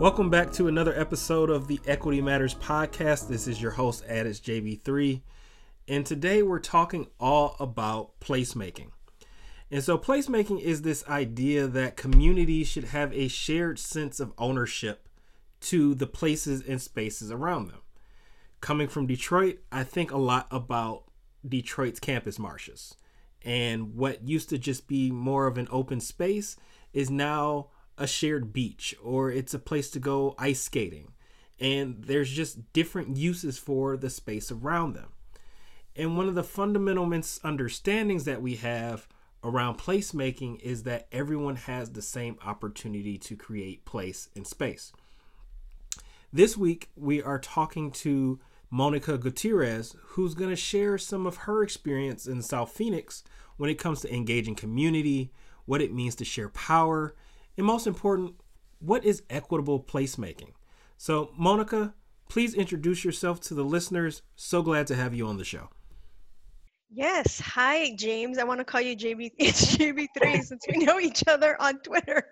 Welcome back to another episode of the Equity Matters podcast. This is your host, Addis JB3. And today we're talking all about placemaking. And so, placemaking is this idea that communities should have a shared sense of ownership to the places and spaces around them. Coming from Detroit, I think a lot about Detroit's Campus Martius. And what used to just be more of an open space is now a shared beach or it's a place to go ice skating. And there's just different uses for the space around them. And one of the fundamental misunderstandings that we have around placemaking is that everyone has the same opportunity to create place and space. This week, we are talking to Mónica Gutiérrez, who's going to share some of her experience in South Phoenix when it comes to engaging community, what it means to share power, and most important, what is equitable placemaking? So, Mónica, please introduce yourself to the listeners. So glad to have you on the show. Yes. Hi, James. I want to call you JB. It's JB3 since we know each other on Twitter.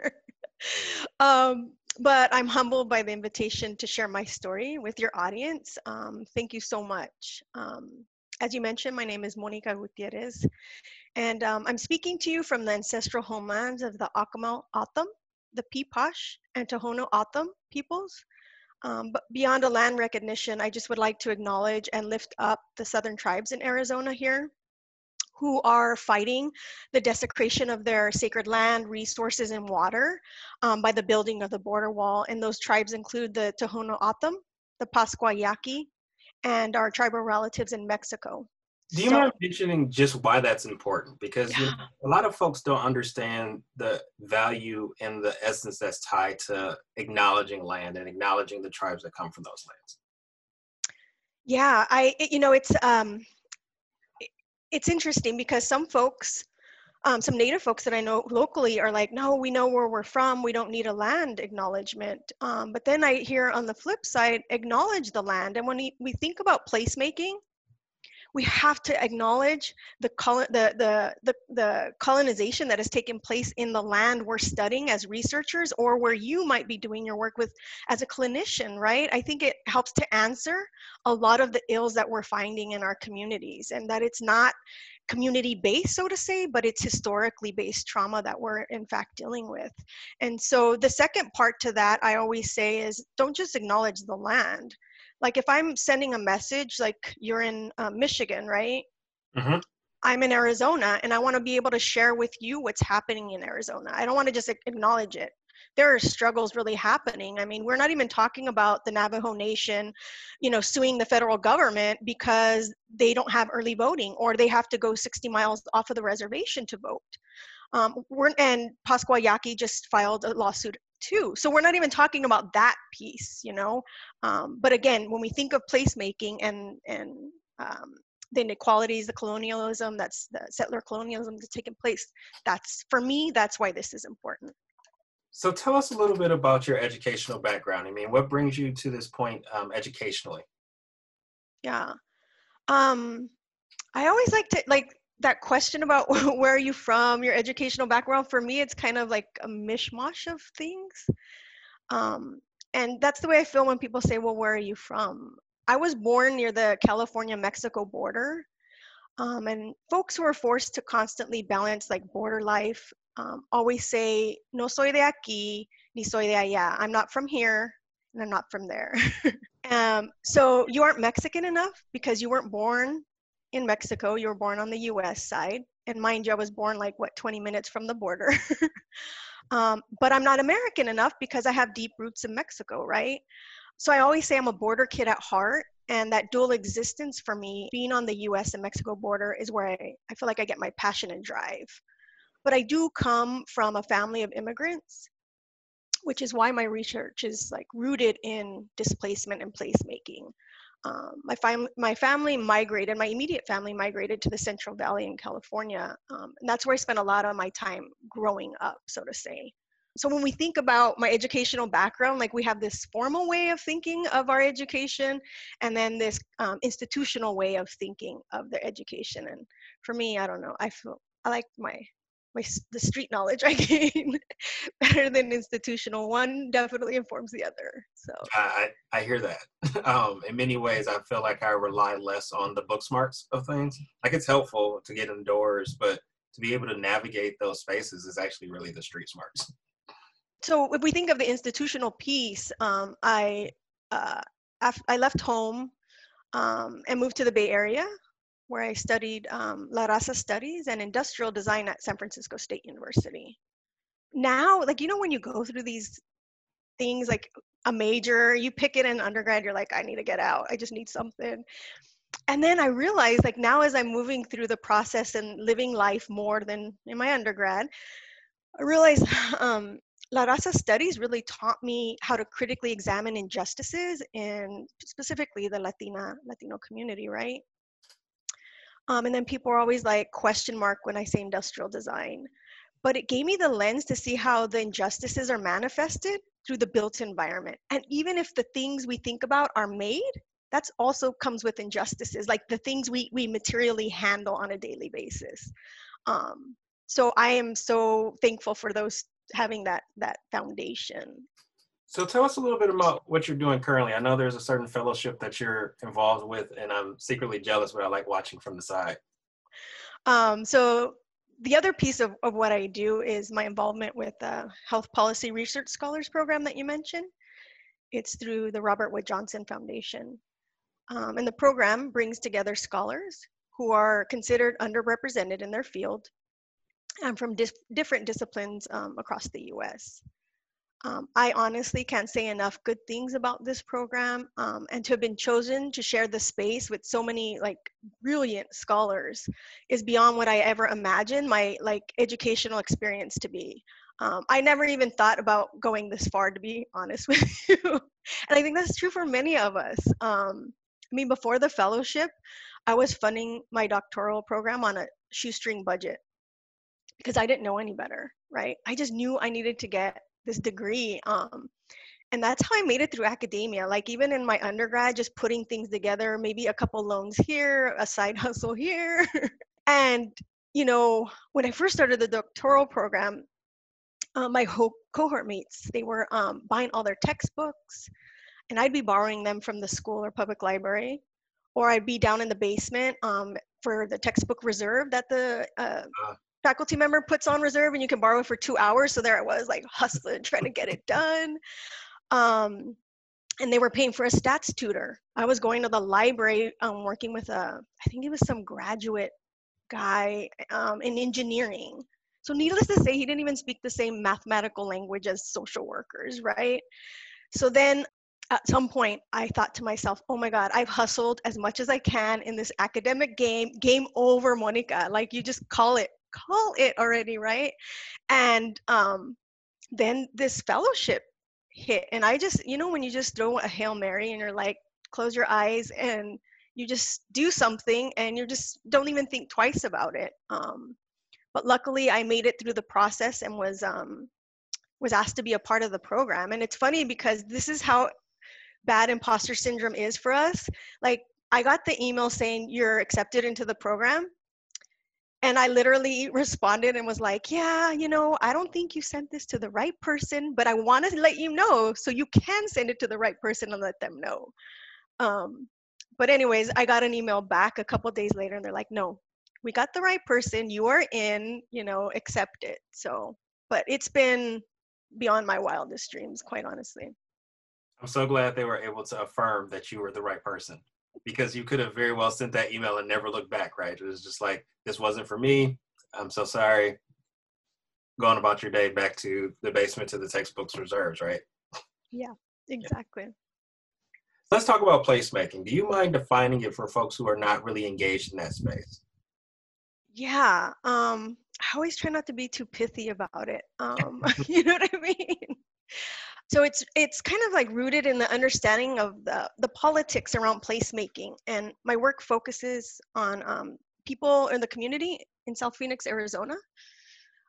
um, but I'm humbled by the invitation to share my story with your audience. Um, thank you so much. Um, as you mentioned, my name is Mónica Gutiérrez, and um, I'm speaking to you from the ancestral homelands of the Akimel O'odham, the Piipaash, and Tohono O'odham peoples. Um, but beyond a land recognition, I just would like to acknowledge and lift up the southern tribes in Arizona here who are fighting the desecration of their sacred land, resources, and water um, by the building of the border wall. And those tribes include the Tohono O'odham, the Pascua Yaqui, and our tribal relatives in Mexico. Do you so, mind mentioning just why that's important? Because yeah. you know, a lot of folks don't understand the value and the essence that's tied to acknowledging land and acknowledging the tribes that come from those lands. Yeah, I you know it's um it's interesting because some folks um, some native folks that I know locally are like, no, we know where we're from. We don't need a land acknowledgement. Um, but then I hear on the flip side, acknowledge the land. And when we, we think about placemaking, we have to acknowledge the, the, the, the, the colonization that has taken place in the land we're studying as researchers or where you might be doing your work with as a clinician, right? I think it helps to answer a lot of the ills that we're finding in our communities and that it's not community based, so to say, but it's historically based trauma that we're in fact dealing with. And so the second part to that, I always say, is don't just acknowledge the land like if i'm sending a message like you're in uh, michigan right? Mm-hmm. i'm in arizona and i want to be able to share with you what's happening in arizona. I don't want to just acknowledge it. There are struggles really happening. I mean we're not even talking about the navajo nation you know suing the federal government because they don't have early voting or they have to go 60 miles off of the reservation to vote. Um, we're, and Pascua Yaqui just filed a lawsuit too. So we're not even talking about that piece, you know. Um, but again, when we think of placemaking and and um, the inequalities, the colonialism, that's the settler colonialism that's taken place. That's for me. That's why this is important. So tell us a little bit about your educational background. I mean, what brings you to this point um, educationally? Yeah. Um, I always like to like that question about where are you from, your educational background, for me, it's kind of like a mishmash of things. Um, and that's the way I feel when people say, well, where are you from? I was born near the California Mexico border. Um, and folks who are forced to constantly balance like border life um, always say, no soy de aquí, ni soy de allá. I'm not from here and I'm not from there. um, so you aren't Mexican enough because you weren't born in Mexico. You were born on the US side. And mind you, I was born like, what, 20 minutes from the border. um, but I'm not American enough because I have deep roots in Mexico, right? So I always say I'm a border kid at heart. And that dual existence for me, being on the US and Mexico border, is where I, I feel like I get my passion and drive. But I do come from a family of immigrants which is why my research is like rooted in displacement and placemaking um, my, fam- my family migrated, my immediate family migrated to the Central Valley in California. Um, and that's where I spent a lot of my time growing up, so to say. So when we think about my educational background, like we have this formal way of thinking of our education and then this um, institutional way of thinking of their education. And for me, I don't know, I feel I like my my the street knowledge I gain better than institutional. One definitely informs the other. So I I hear that. Um, in many ways, I feel like I rely less on the book smarts of things. Like it's helpful to get indoors, but to be able to navigate those spaces is actually really the street smarts. So if we think of the institutional piece, um, I uh, I left home um, and moved to the Bay Area where I studied um, La Raza Studies and Industrial Design at San Francisco State University. Now, like, you know, when you go through these things like a major, you pick it in undergrad, you're like, I need to get out. I just need something. And then I realized, like, now as I'm moving through the process and living life more than in my undergrad, I realized um, La Raza Studies really taught me how to critically examine injustices in specifically the Latina Latino community, right? Um, and then people are always like question mark when I say industrial design. But it gave me the lens to see how the injustices are manifested through the built environment. And even if the things we think about are made, that's also comes with injustices, like the things we, we materially handle on a daily basis. Um, so I am so thankful for those having that that foundation. So tell us a little bit about what you're doing currently. I know there's a certain fellowship that you're involved with, and I'm secretly jealous, but I like watching from the side. Um, so the other piece of, of what I do is my involvement with the Health Policy Research Scholars Program that you mentioned. It's through the Robert Wood Johnson Foundation. Um, and the program brings together scholars who are considered underrepresented in their field and from dif different disciplines um, across the US. Um, I honestly can't say enough good things about this program um, and to have been chosen to share the space with so many like brilliant scholars is beyond what I ever imagined my like educational experience to be. Um, I never even thought about going this far to be honest with you. and I think that's true for many of us. Um, I mean, before the fellowship, I was funding my doctoral program on a shoestring budget because I didn't know any better, right? I just knew I needed to get this degree um, and that's how i made it through academia. Like even in my undergrad just putting things together maybe a couple loans here a side hustle here. And you know when i first started the doctoral program uh, my ho- cohort mates they were um, buying all their textbooks and i'd be borrowing them from the school or public library or i'd be down in the basement um, for the textbook reserve that the uh, uh faculty member puts on reserve and you can borrow it for two hours. So there I was like hustling, trying to get it done. Um, and they were paying for a stats tutor. I was going to the library, um, working with a, I think it was some graduate guy um, in engineering. So needless to say, he didn't even speak the same mathematical language as social workers, right? So then at some point I thought to myself, oh my God, I've hustled as much as I can in this academic game. Game over, Mónica. Like you just call it call it already, right? And um, then this fellowship hit. And I just, you know, when you just throw a Hail Mary and you're like, close your eyes and you just do something and you just don't even think twice about it. Um, but luckily I made it through the process and was um, was asked to be a part of the program. And it's funny because this is how bad imposter syndrome is for us. Like I got the email saying you're accepted into the program and I literally responded and was like, Yeah, you know, I don't think you sent this to the right person, but I want to let you know so you can send it to the right person and let them know. Um, but, anyways, I got an email back a couple days later and they're like, No, we got the right person. You are in, you know, accept it. So, but it's been beyond my wildest dreams, quite honestly. I'm so glad they were able to affirm that you were the right person because you could have very well sent that email and never looked back, right? It was just like, this wasn't for me. I'm so sorry. Going about your day back to the basement to the textbooks reserves, right? Yeah, exactly. Yeah. Let's talk about placemaking. Do you mind defining it for folks who are not really engaged in that space? Yeah. Um, I always try not to be too pithy about it. Um, you know what I mean? So it's it's kind of like rooted in the understanding of the the politics around placemaking and my work focuses on um, people in the community in south phoenix arizona.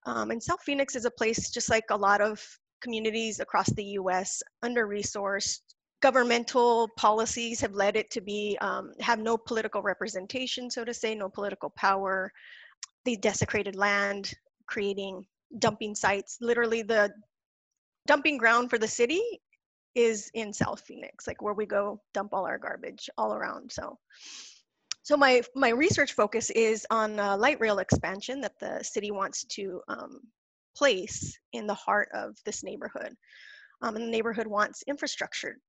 Um, and south phoenix is a place just like a lot of communities across the us under resourced governmental policies have led it to be um, have no political representation so to say no political power. They desecrated land creating dumping sites. Literally, the dumping ground for the city is in South Phoenix, like where we go dump all our garbage all around. So, so my my research focus is on light rail expansion that the city wants to um, place in the heart of this neighborhood. Um, and the neighborhood wants infrastructure.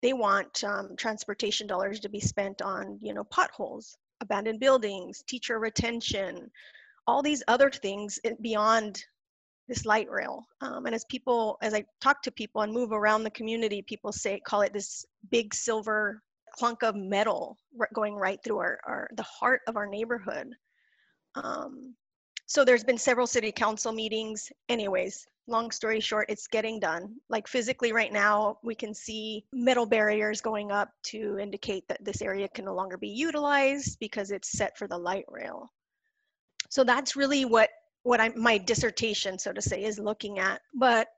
They want um, transportation dollars to be spent on, you know, potholes, abandoned buildings, teacher retention, all these other things eh, beyond this light rail. Um, and as people, as I talk to people and move around the community, people say, call it this big silver clunk of metal going right through our, our the heart of our neighborhood. Um, so there's been several city council meetings. Anyways, long story short, it's getting done. Like physically right now, we can see metal barriers going up to indicate that this area can no longer be utilized because it's set for the light rail. So that's really what what I my dissertation, so to say, is looking at. But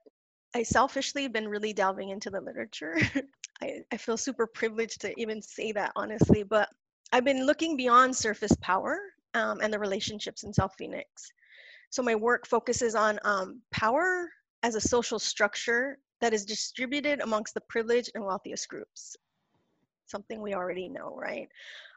I selfishly have been really delving into the literature. I, I feel super privileged to even say that honestly, but I've been looking beyond surface power um, and the relationships in South Phoenix. So my work focuses on um, power as a social structure that is distributed amongst the privileged and wealthiest groups. Something we already know, right?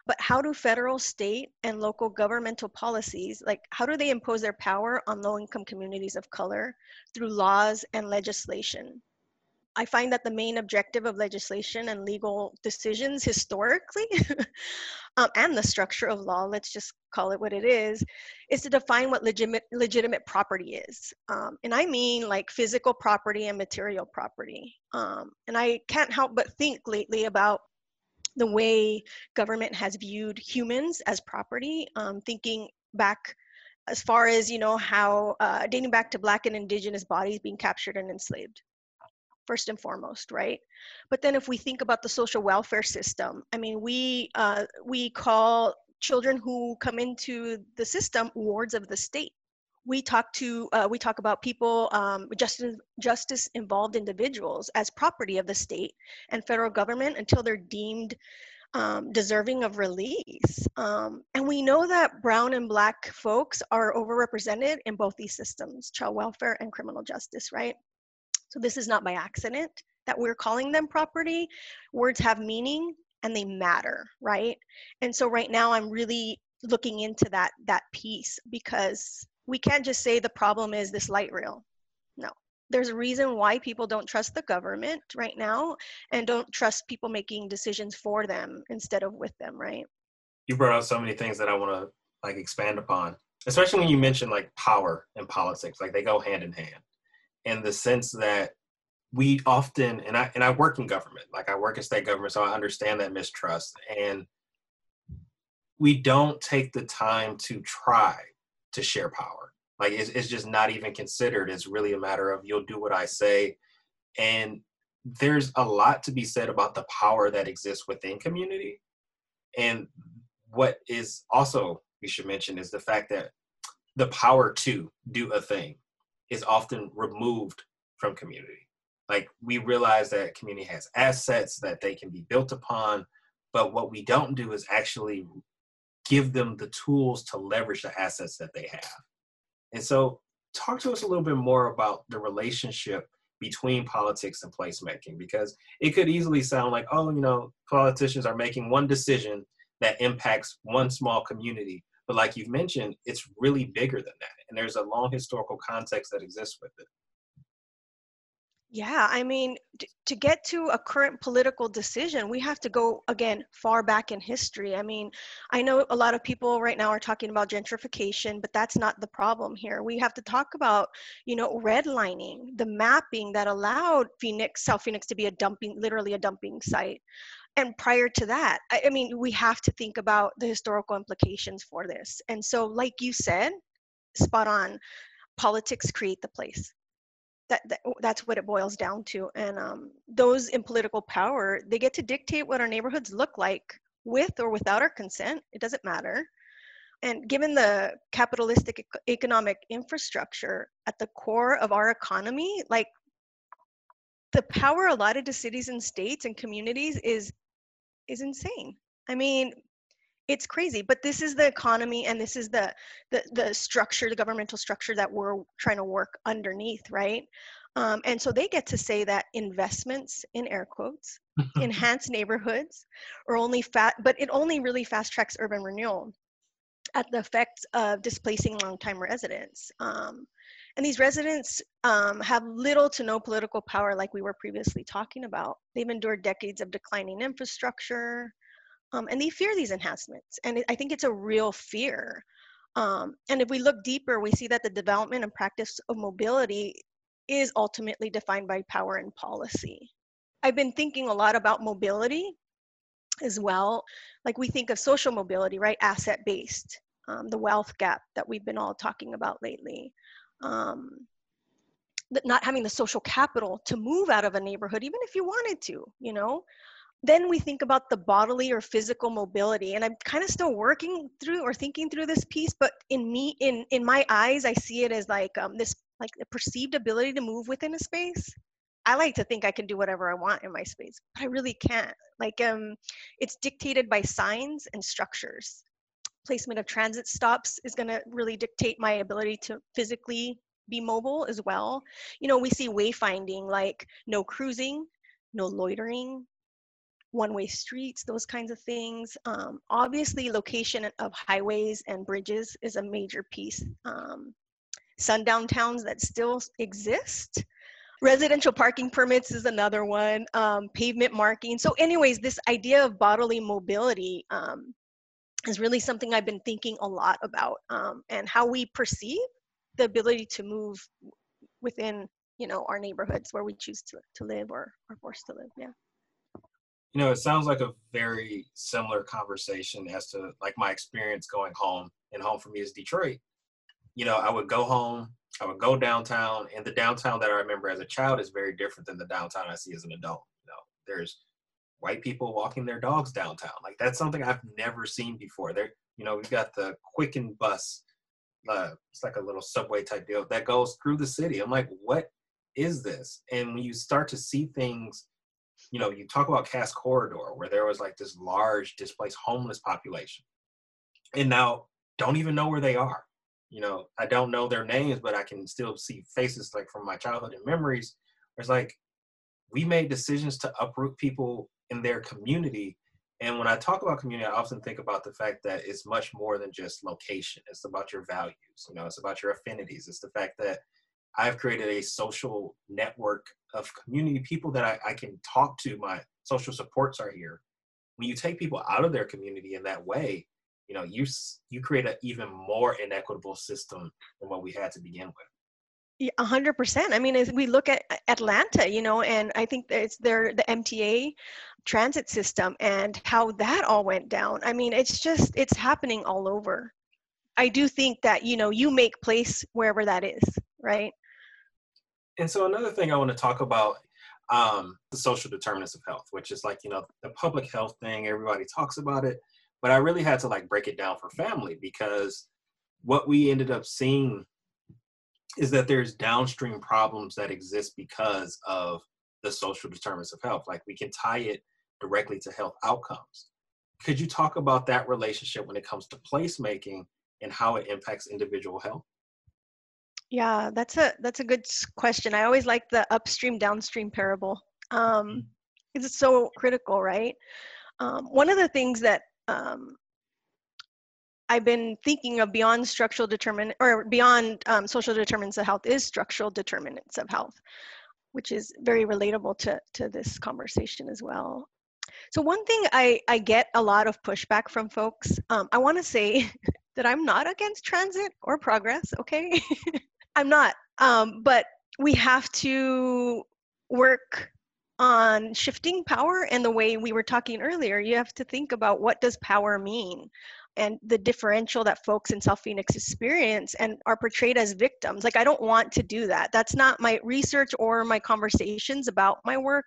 But how do federal, state, and local governmental policies, like how do they impose their power on low income communities of color through laws and legislation? I find that the main objective of legislation and legal decisions historically, um, and the structure of law, let's just call it what it is, is to define what legitimate, legitimate property is. Um, and I mean like physical property and material property. Um, and I can't help but think lately about the way government has viewed humans as property, um, thinking back as far as, you know, how uh, dating back to Black and Indigenous bodies being captured and enslaved first and foremost, right? But then if we think about the social welfare system, I mean, we uh, we call children who come into the system wards of the state. We talk to uh, we talk about people um, justice justice involved individuals as property of the state and federal government until they're deemed um, deserving of release. Um, and we know that brown and black folks are overrepresented in both these systems, child welfare and criminal justice, right? So this is not by accident that we're calling them property. Words have meaning and they matter, right? And so right now I'm really looking into that that piece because we can't just say the problem is this light rail. No. There's a reason why people don't trust the government right now and don't trust people making decisions for them instead of with them, right? You brought up so many things that I want to like expand upon, especially when you mention like power and politics, like they go hand in hand in the sense that we often and I and I work in government, like I work in state government, so I understand that mistrust. And we don't take the time to try to share power. Like it's, it's just not even considered. It's really a matter of you'll do what I say. And there's a lot to be said about the power that exists within community. And what is also we should mention is the fact that the power to do a thing is often removed from community. Like we realize that community has assets that they can be built upon, but what we don't do is actually give them the tools to leverage the assets that they have. And so, talk to us a little bit more about the relationship between politics and placemaking, because it could easily sound like, oh, you know, politicians are making one decision that impacts one small community, but like you've mentioned, it's really bigger than that. And there's a long historical context that exists with it. Yeah, I mean, to get to a current political decision, we have to go again far back in history. I mean, I know a lot of people right now are talking about gentrification, but that's not the problem here. We have to talk about, you know, redlining, the mapping that allowed Phoenix, South Phoenix to be a dumping, literally a dumping site and prior to that I, I, mean we have to think about the historical implications for this and so like you said spot on politics create the place that, that that's what it boils down to and um, those in political power they get to dictate what our neighborhoods look like with or without our consent it doesn't matter and given the capitalistic economic infrastructure at the core of our economy like the power allotted to cities and states and communities is is insane. I mean, it's crazy but this is the economy and this is the, the the structure the governmental structure that we're trying to work underneath right? Um, and so they get to say that investments in air quotes enhance neighborhoods or only fat but it only really fast tracks urban renewal at the effects of displacing long-time residents um, and these residents um, have little to no political power like we were previously talking about. They've endured decades of declining infrastructure um, and they fear these enhancements. And it, I think it's a real fear. Um, and if we look deeper, we see that the development and practice of mobility is ultimately defined by power and policy. I've been thinking a lot about mobility as well. Like we think of social mobility, right? Asset based, um, the wealth gap that we've been all talking about lately. Um, not having the social capital to move out of a neighborhood, even if you wanted to, you know, then we think about the bodily or physical mobility and i'm kind of still working through or thinking through this piece but in me in in my eyes i see it as like um, this like the perceived ability to move within a space. I like to think i can do whatever i want in my space but i really can't. Like um it's dictated by signs and structures. Placement of transit stops is going to really dictate my ability to physically be mobile as well. You know we see wayfinding like no cruising no loitering one-way streets, those kinds of things. Um, obviously, location of highways and bridges is a major piece. Um, sundown towns that still exist. Residential parking permits is another one. Um, pavement marking. So, anyways, this idea of bodily mobility um, is really something I've been thinking a lot about, um, and how we perceive the ability to move within, you know, our neighborhoods where we choose to to live or are forced to live. Yeah you know, it sounds like a very similar conversation as to like my experience going home. And home for me is Detroit. You know, I would go home, I would go downtown, and the downtown that I remember as a child is very different than the downtown I see as an adult. You know, there's white people walking their dogs downtown. Like that's something I've never seen before. There, you know, we've got the Quicken bus. Uh, it's like a little subway type deal that goes through the city. I'm like, what is this? And when you start to see things you know, you talk about Cass Corridor, where there was like this large displaced homeless population, and now don't even know where they are. You know, I don't know their names, but I can still see faces like from my childhood and memories. It's like we made decisions to uproot people in their community. And when I talk about community, I often think about the fact that it's much more than just location. It's about your values. You know, it's about your affinities. It's the fact that I've created a social network of community people that I, I can talk to. My social supports are here. When you take people out of their community in that way, you know, you you create an even more inequitable system than what we had to begin with. A hundred percent. I mean, as we look at Atlanta, you know, and I think it's their the MTA transit system and how that all went down. I mean, it's just it's happening all over. I do think that you know you make place wherever that is, right? And so another thing I want to talk about um, the social determinants of health, which is like you know the public health thing. Everybody talks about it, but I really had to like break it down for family because what we ended up seeing is that there's downstream problems that exist because of the social determinants of health. Like we can tie it directly to health outcomes. Could you talk about that relationship when it comes to placemaking and how it impacts individual health? Yeah, that's a that's a good question. I always like the upstream downstream parable. Um, mm. it's so critical, right? Um, one of the things that um, I've been thinking of beyond structural determinant or beyond um, social determinants of health is structural determinants of health, which is very relatable to to this conversation as well. So one thing I I get a lot of pushback from folks. Um, I want to say that I'm not against transit or progress. Okay. I'm not. Um, but we have to work on shifting power and the way we were talking earlier. You have to think about what does power mean and the differential that folks in south phoenix experience and are portrayed as victims. Like i don't want to do that. That's not my research or my conversations about my work.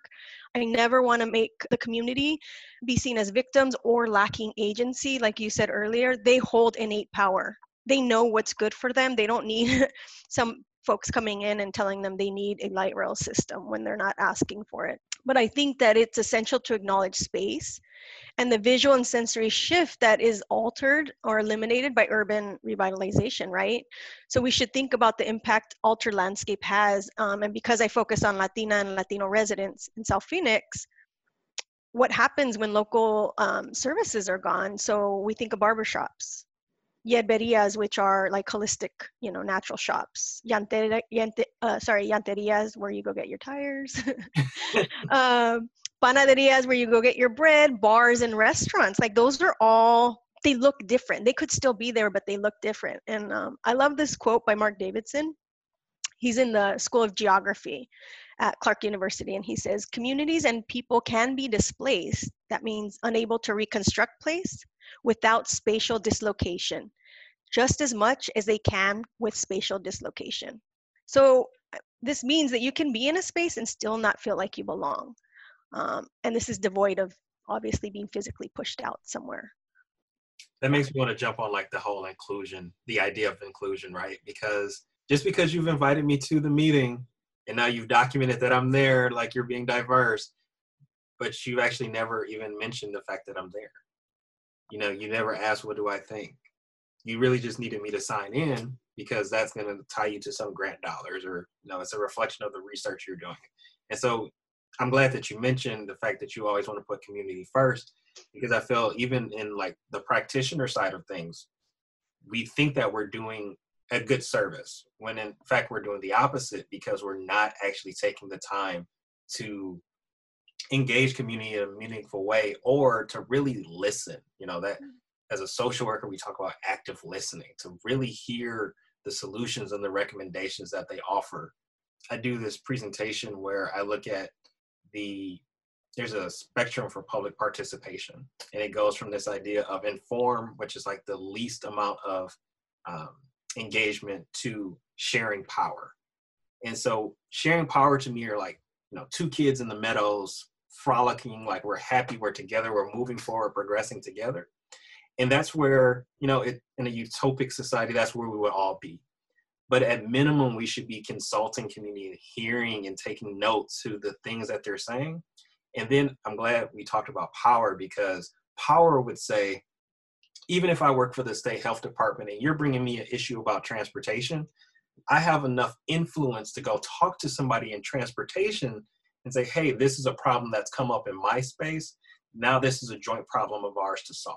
I never want to make the community be seen as victims or lacking agency like you said earlier. They hold innate power they know what's good for them. They don't need some folks coming in and telling them they need a light rail system when they're not asking for it. But I think that it's essential to acknowledge space and the visual and sensory shift that is altered or eliminated by urban revitalization, right? So we should think about the impact altered landscape has. Um, and because I focus on Latina and Latino residents in South Phoenix, what happens when local um, services are gone? So we think of barbershops, yerberias, which are like holistic, you know, natural shops. Yante, yante, uh, sorry, llanterias, where you go get your tires. um, panaderias, where you go get your bread. Bars and restaurants, like those are all. They look different. They could still be there, but they look different. And um, I love this quote by Mark Davidson. He's in the School of Geography at Clark University, and he says communities and people can be displaced. That means unable to reconstruct place without spatial dislocation, just as much as they can with spatial dislocation. So uh, this means that you can be in a space and still not feel like you belong. Um, and this is devoid of obviously being physically pushed out somewhere. That makes me want to jump on like the whole inclusion, the idea of inclusion, right? Because just because you've invited me to the meeting and now you've documented that I'm there, like you're being diverse, but you've actually never even mentioned the fact that I'm there. You know, you never asked, what do I think? You really just needed me to sign in because that's going to tie you to some grant dollars or, you know, it's a reflection of the research you're doing. And so I'm glad that you mentioned the fact that you always want to put community first because I feel even in like the practitioner side of things, we think that we're doing a good service when in fact we're doing the opposite because we're not actually taking the time to engage community in a meaningful way or to really listen you know that mm. as a social worker we talk about active listening to really hear the solutions and the recommendations that they offer i do this presentation where i look at the there's a spectrum for public participation and it goes from this idea of inform which is like the least amount of um, engagement to sharing power. And so sharing power to me are like, you know, two kids in the meadows frolicking, like we're happy, we're together, we're moving forward, progressing together. And that's where, you know, it, in a utopic society, that's where we would all be. But at minimum, we should be consulting community and hearing and taking notes to the things that they're saying. And then I'm glad we talked about power because power would say, even if I work for the state health department and you're bringing me an issue about transportation, I have enough influence to go talk to somebody in transportation and say, hey, this is a problem that's come up in my space. Now this is a joint problem of ours to solve.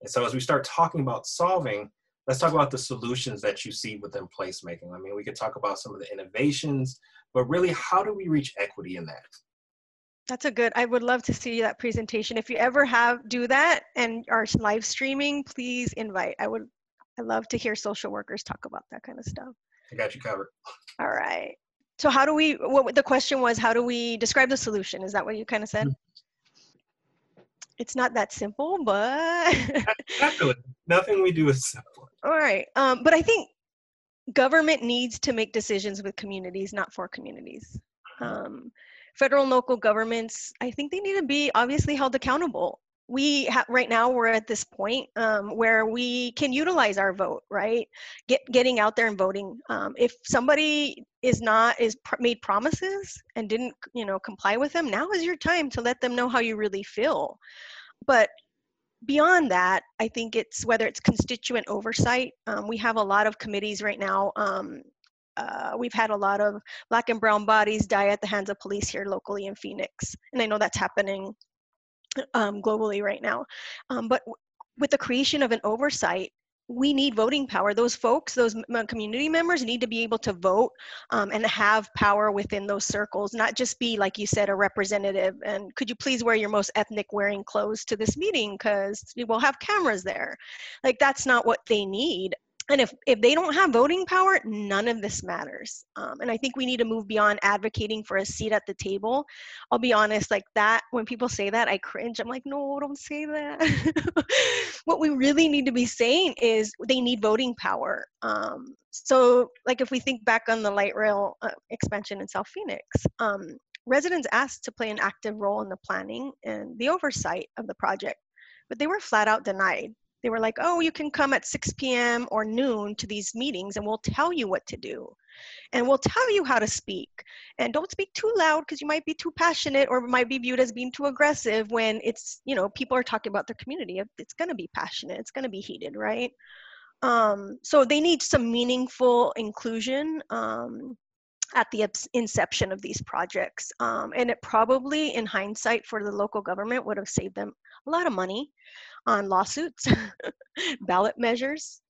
And so as we start talking about solving, let's talk about the solutions that you see within placemaking. I mean, we could talk about some of the innovations, but really, how do we reach equity in that? That's a good. I would love to see that presentation. If you ever have do that and are live streaming, please invite. I would. I love to hear social workers talk about that kind of stuff. I got you covered. All right. So how do we? What the question was? How do we describe the solution? Is that what you kind of said? Mm-hmm. It's not that simple, but Actually, nothing we do is simple. All right. Um, but I think government needs to make decisions with communities, not for communities. Um, federal and local governments, I think they need to be obviously held accountable. We ha- right now we're at this point um, where we can utilize our vote, right? Get getting out there and voting. Um, if somebody is not is pr- made promises and didn't you know comply with them, now is your time to let them know how you really feel. But beyond that, I think it's whether it's constituent oversight. Um, we have a lot of committees right now um, uh, we've had a lot of black and brown bodies die at the hands of police here locally in Phoenix. And I know that's happening um, globally right now. Um, but w- with the creation of an oversight, we need voting power. Those folks, those community members need to be able to vote um, and have power within those circles, not just be, like you said, a representative. And could you please wear your most ethnic wearing clothes to this meeting because we'll have cameras there. Like, that's not what they need and if, if they don't have voting power none of this matters. Um, and i think we need to move beyond advocating for a seat at the table. I'll be honest like that when people say that i cringe. I'm like no don't say that. What we really need to be saying is they need voting power. Um, so like if we think back on the light rail uh, expansion in south phoenix um, residents asked to play an active role in the planning and the oversight of the project but they were flat out denied they were like, oh, you can come at 6 p.m. or noon to these meetings and we'll tell you what to do. and we'll tell you how to speak and don't speak too loud because you might be too passionate or might be viewed as being too aggressive when it's you know people are talking about their community it's going to be passionate it's going to be heated right um, so they need some meaningful inclusion um, at the inception of these projects. Um, and it probably, in hindsight, for the local government would have saved them a lot of money on lawsuits, ballot measures,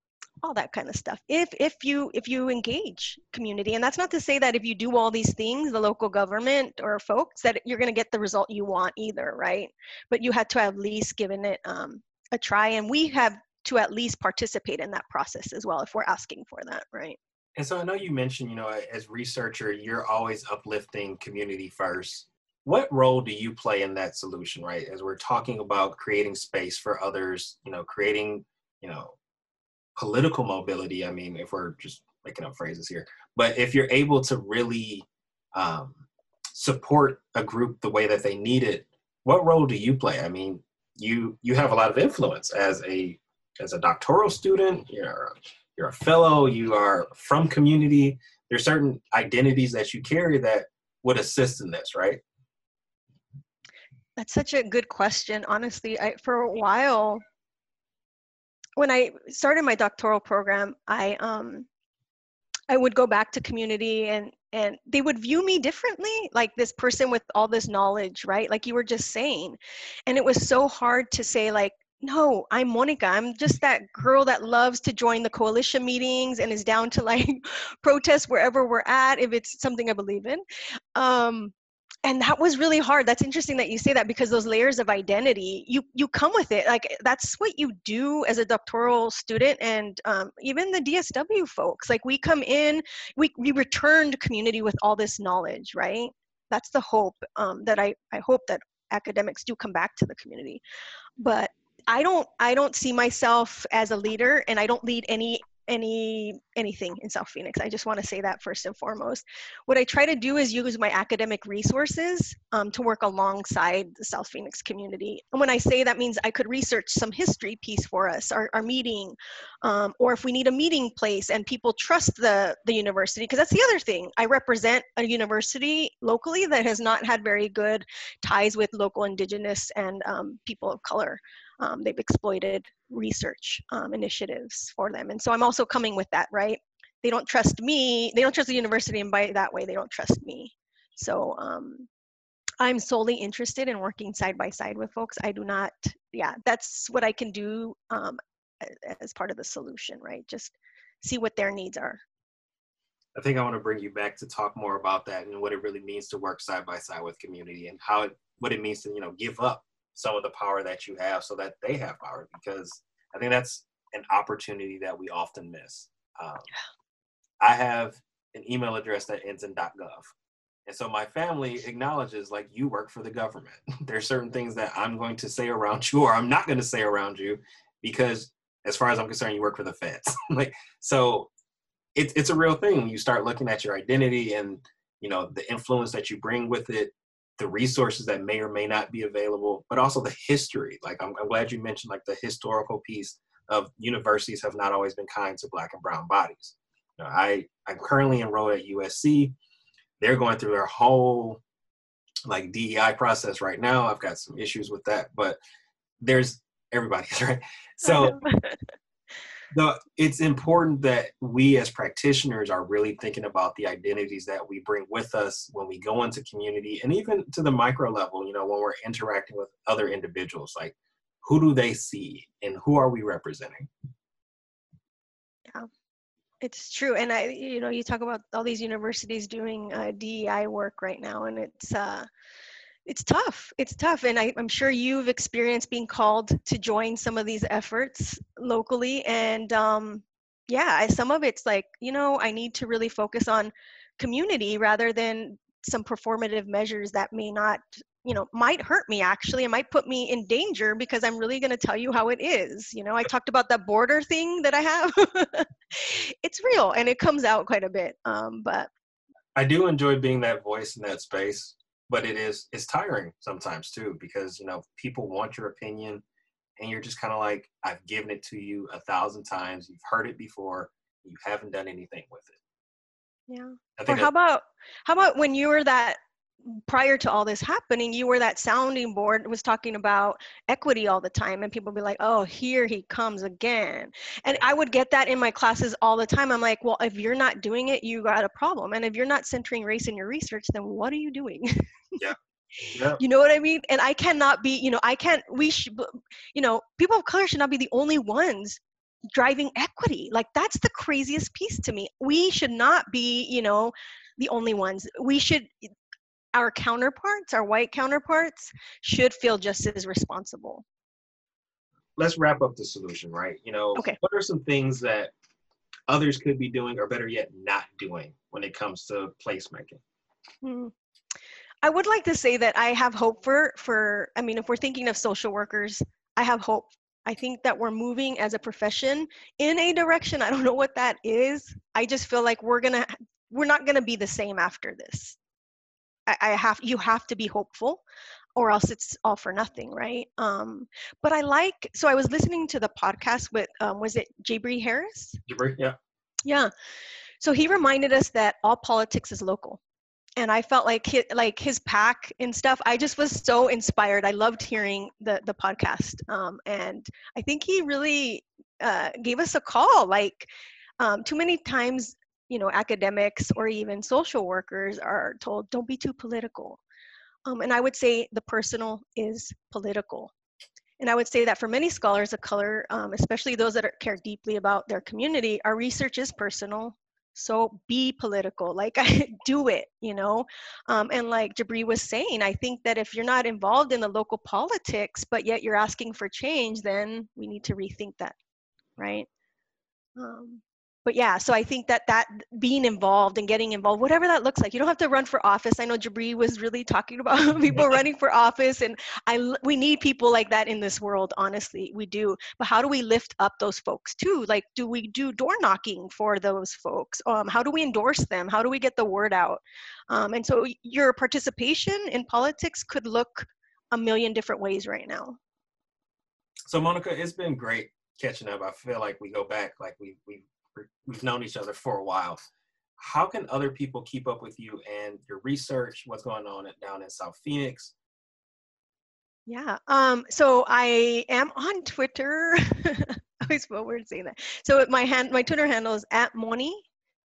all that kind of stuff. If if you if you engage community, and that's not to say that if you do all these things, the local government or folks, that you're going to get the result you want either, right? But you had to at least given it um, a try, and we have to at least participate in that process as well if we're asking for that, right? And so I know you mentioned, you know, as researcher, you're always uplifting community first. What role do you play in that solution, right? As we're talking about creating space for others, you know, creating, you know, political mobility. I mean, if we're just making up phrases here, but if you're able to really um, support a group the way that they need it, what role do you play? I mean, you you have a lot of influence as a as a doctoral student. You're you're a fellow, you are from community. There's certain identities that you carry that would assist in this, right? That's such a good question. Honestly, I, for a while, when I started my doctoral program, I um, I would go back to community and and they would view me differently, like this person with all this knowledge, right? Like you were just saying, and it was so hard to say like no, I'm Mónica. I'm just that girl that loves to join the coalition meetings and is down to like protest wherever we're at if it's something I believe in. Um, and that was really hard. That's interesting that you say that because those layers of identity, you you come with it. Like that's what you do as a doctoral student, and um, even the DSW folks. Like we come in, we we return to community with all this knowledge, right? That's the hope um, that I I hope that academics do come back to the community but I don't I don't see myself as a leader and I don't lead any any anything in South Phoenix. I just want to say that first and foremost. What I try to do is use my academic resources um, to work alongside the South Phoenix community. And when I say that means I could research some history piece for us, our, our meeting, um, or if we need a meeting place and people trust the, the university, because that's the other thing. I represent a university locally that has not had very good ties with local indigenous and um, people of color um, they've exploited research um, initiatives for them. And so I'm also coming with that, right? They don't trust me, they don't trust the university, and by that way, they don't trust me. So um, I'm solely interested in working side by side with folks. I do not, yeah, that's what I can do um, as part of the solution, right? Just see what their needs are. I think I want to bring you back to talk more about that and what it really means to work side by side with community and how it, what it means to you know give up some of the power that you have so that they have power because i think that's an opportunity that we often miss. Um, i have an email address that ends in. gov and so my family acknowledges like you work for the government. There's certain things that i'm going to say around you or i'm not going to say around you because as far as i'm concerned you work for the feds. Like so it's it's a real thing when you start looking at your identity and you know the influence that you bring with it the resources that may or may not be available, but also the history. Like I'm, I'm, glad you mentioned like the historical piece of universities have not always been kind to black and brown bodies. I I'm currently enrolled at USC. They're going through their whole like DEI process right now. I've got some issues with that, but there's everybody's right. So the, it's important that we as practitioners are really thinking about the identities that we bring with us when we go into community and even to the micro level you know when we're interacting with other individuals like who do they see and who are we representing? Yeah it's true and i you know you talk about all these universities doing uh, dei work right now and it's uh it's tough. It's tough. And I, am sure you've experienced being called to join some of these efforts locally. And um, yeah, some of it's like, you know, I need to really focus on community rather than some performative measures that may not, you know, might hurt me actually. It might put me in danger because I'm really going to tell you how it is. You know, I talked about that border thing that I have. it's real and it comes out quite a bit. Um, but I do enjoy being that voice in that space but it is it's tiring sometimes too because you know people want your opinion and you're just kind of like i've given it to you a thousand times you've heard it before you haven't done anything with it Yeah. Or how about how about when you were that prior to all this happening, you were that sounding board was talking about equity all the time, and people be like, "Oh, here he comes again." And I would get that in my classes all the time. I'm like, "Well, if you're not doing it, you got a problem, and if you're not centering race in your research, then what are you doing?" Yeah. Yeah. You know what I mean? And I cannot be, you know, I can't. We should, you know, people of color should not be the only ones driving equity. Like that's the craziest piece to me. We should not be, you know, the only ones. We should our counterparts, our white counterparts, should feel just as responsible. Let's wrap up the solution, right? You know, okay. what are some things that others could be doing, or better yet, not doing when it comes to placemaking? Hmm. I would like to say that I have hope for for. I mean, if we're thinking of social workers, I have hope. I think that we're moving as a profession in a direction. I don't know what that is. I just feel like we're gonna we're not gonna be the same after this. I, I have you have to be hopeful or else it's all for nothing right? Um but i like so i was listening to the podcast with um, was it jabri harris? Jabri yeah. Yeah. So he reminded us that all politics is local. And i felt like his, like his PAC and stuff i just was so inspired. I loved hearing the the podcast. Um, and i think he really uh, gave us a call like um, too many times you know academics or even social workers are told don't be too political. Um, and i would say the personal is political. And i would say that for many scholars of color um, especially those that are, care deeply about their community our research is personal. So be political like do it you know? Um, and like jabri was saying i think that if you're not involved in the local politics but yet you're asking for change then we need to rethink that right? Um, but yeah, so I think that that being involved and getting involved, whatever that looks like, you don't have to run for office. I know Jabri was really talking about people running for office, and I we need people like that in this world. Honestly, we do. But how do we lift up those folks too? Like, do we do door knocking for those folks? Um, how do we endorse them? How do we get the word out? Um, and so your participation in politics could look a million different ways right now. So Mónica, it's been great catching up. I feel like we go back, like we we we've known each other for a while. How can other people keep up with you and your research? What's going on down in South Phoenix? Yeah. Um, so I am on Twitter. I always feel weird saying that. So my hand, my Twitter handle is at Moni,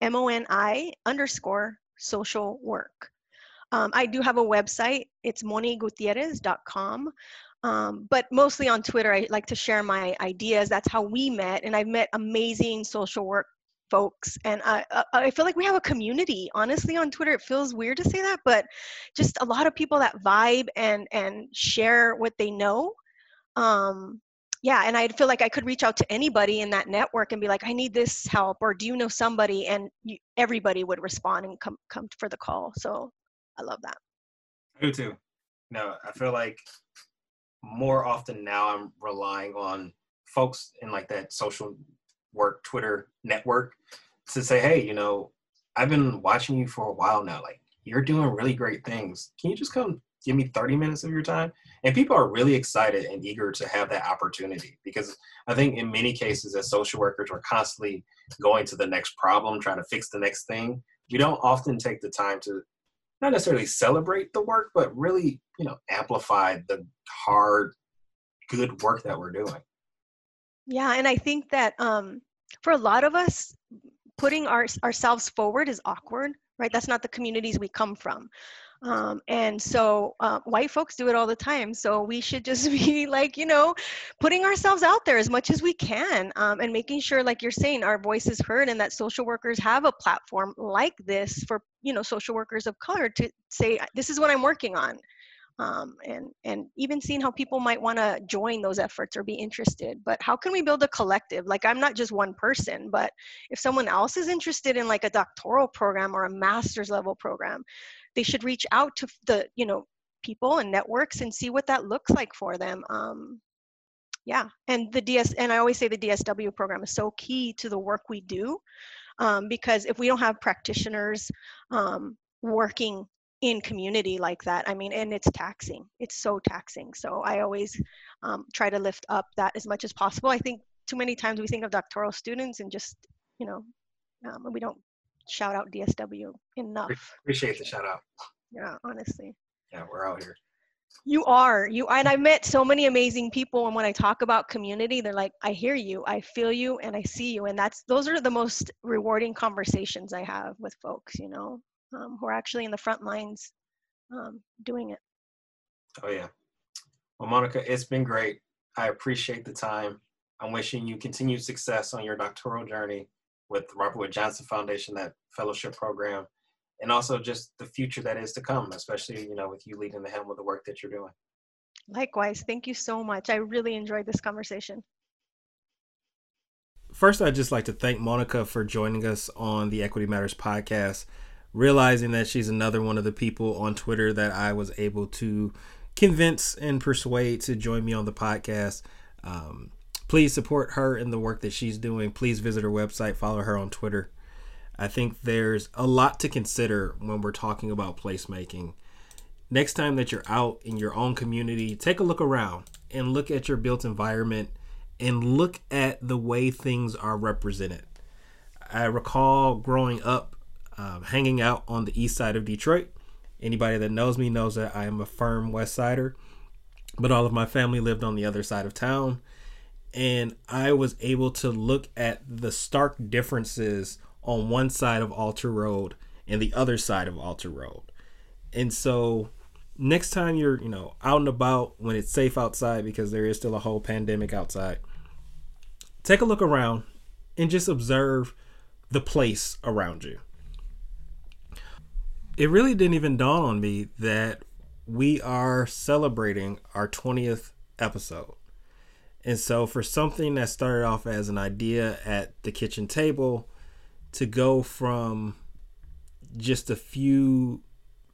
M-O-N-I underscore social work. Um, I do have a website. It's monigutierrez.com. Um, but mostly on Twitter, I like to share my ideas. That's how we met, and I've met amazing social work folks, and I, I feel like we have a community. Honestly, on Twitter, it feels weird to say that, but just a lot of people that vibe and and share what they know. Um, yeah, and I feel like I could reach out to anybody in that network and be like, I need this help, or do you know somebody? And you, everybody would respond and come come for the call. So I love that. Do too. No, I feel like more often now I'm relying on folks in like that social work Twitter network to say, hey, you know, I've been watching you for a while now. Like you're doing really great things. Can you just come give me 30 minutes of your time? And people are really excited and eager to have that opportunity because I think in many cases as social workers, we're constantly going to the next problem, trying to fix the next thing. We don't often take the time to not necessarily celebrate the work, but really, you know, amplify the hard, good work that we're doing. Yeah, and I think that um, for a lot of us, putting our, ourselves forward is awkward, right? That's not the communities we come from. Um, and so uh, white folks do it all the time. So we should just be like, you know, putting ourselves out there as much as we can um, and making sure, like you're saying, our voice is heard and that social workers have a platform like this for, you know, social workers of color to say, this is what I'm working on. Um, and and even seeing how people might want to join those efforts or be interested but how can we build a collective? Like i'm not just one person but if someone else is interested in like a doctoral program or a master's level program they should reach out to the you know people and networks and see what that looks like for them um, yeah and the ds and i always say the DSW program is so key to the work we do um, because if we don't have practitioners um, working in community like that i mean and it's taxing it's so taxing so i always um, try to lift up that as much as possible i think too many times we think of doctoral students and just you know um, we don't shout out DSW enough. Appreciate the shout out. Yeah, honestly. Yeah, we're out here. You are you, and I met so many amazing people. And when I talk about community, they're like, "I hear you, I feel you, and I see you." And that's those are the most rewarding conversations I have with folks. You know, um, who are actually in the front lines um, doing it. Oh yeah. Well, Mónica, it's been great. I appreciate the time. I'm wishing you continued success on your doctoral journey with Robert Wood Johnson Foundation, that fellowship program, and also just the future that is to come, especially you know with you leading the helm of the work that you're doing. Likewise, thank you so much. I really enjoyed this conversation. First, I'd just like to thank Mónica for joining us on the Equity Matters podcast. Realizing that she's another one of the people on Twitter that I was able to convince and persuade to join me on the podcast. Um, please support her in the work that she's doing. Please visit her website, follow her on Twitter. I think there's a lot to consider when we're talking about placemaking. Next time that you're out in your own community, take a look around and look at your built environment and look at the way things are represented. I recall growing up um, hanging out on the east side of Detroit. Anybody that knows me knows that I am a firm West Sider, but all of my family lived on the other side of town. And I was able to look at the stark differences on one side of Alter Road and the other side of Alter Road. And so next time you're, you know, out and about when it's safe outside because there is still a whole pandemic outside, take a look around and just observe the place around you. It really didn't even dawn on me that we are celebrating our 20th episode. And so, for something that started off as an idea at the kitchen table to go from just a few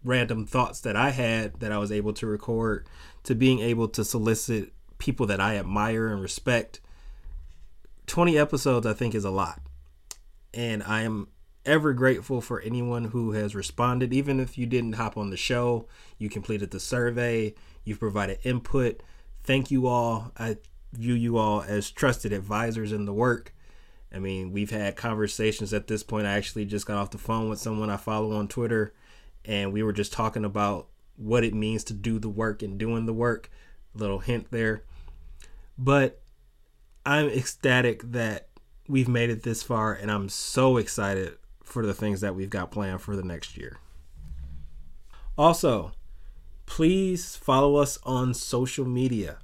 random thoughts that I had that I was able to record to being able to solicit people that I admire and respect, 20 episodes I think is a lot. And I am ever grateful for anyone who has responded, even if you didn't hop on the show, you completed the survey, you've provided input. Thank you all. Uh, I view you all as trusted advisors in the work. I mean, we've had conversations at this point. I actually just got off the phone with someone I follow on Twitter, and we were just talking about what it means to do the work and doing the work. Little hint there. But I'm ecstatic that we've made it this far, and I'm so excited for the things that we've got planned for the next year. Also, please follow us on social media.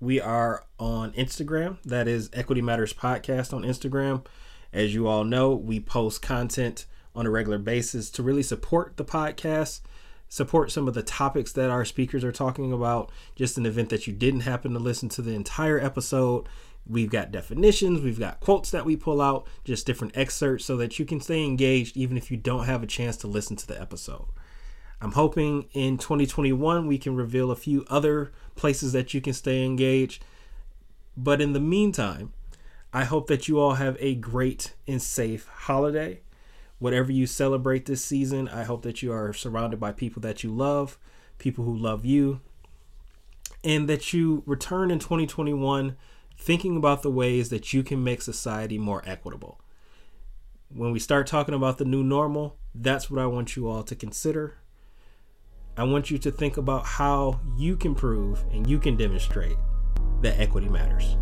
We are on Instagram. That is Equity Matters Podcast on Instagram. As you all know, we post content on a regular basis to really support the podcast, support some of the topics that our speakers are talking about. Just an event that you didn't happen to listen to the entire episode. We've got definitions, we've got quotes that we pull out, just different excerpts so that you can stay engaged even if you don't have a chance to listen to the episode. I'm hoping in 2021 we can reveal a few other places that you can stay engaged. But in the meantime, I hope that you all have a great and safe holiday. Whatever you celebrate this season, I hope that you are surrounded by people that you love, people who love you, and that you return in 2021 thinking about the ways that you can make society more equitable. When we start talking about the new normal, that's what I want you all to consider I want you to think about how you can prove and you can demonstrate that equity matters.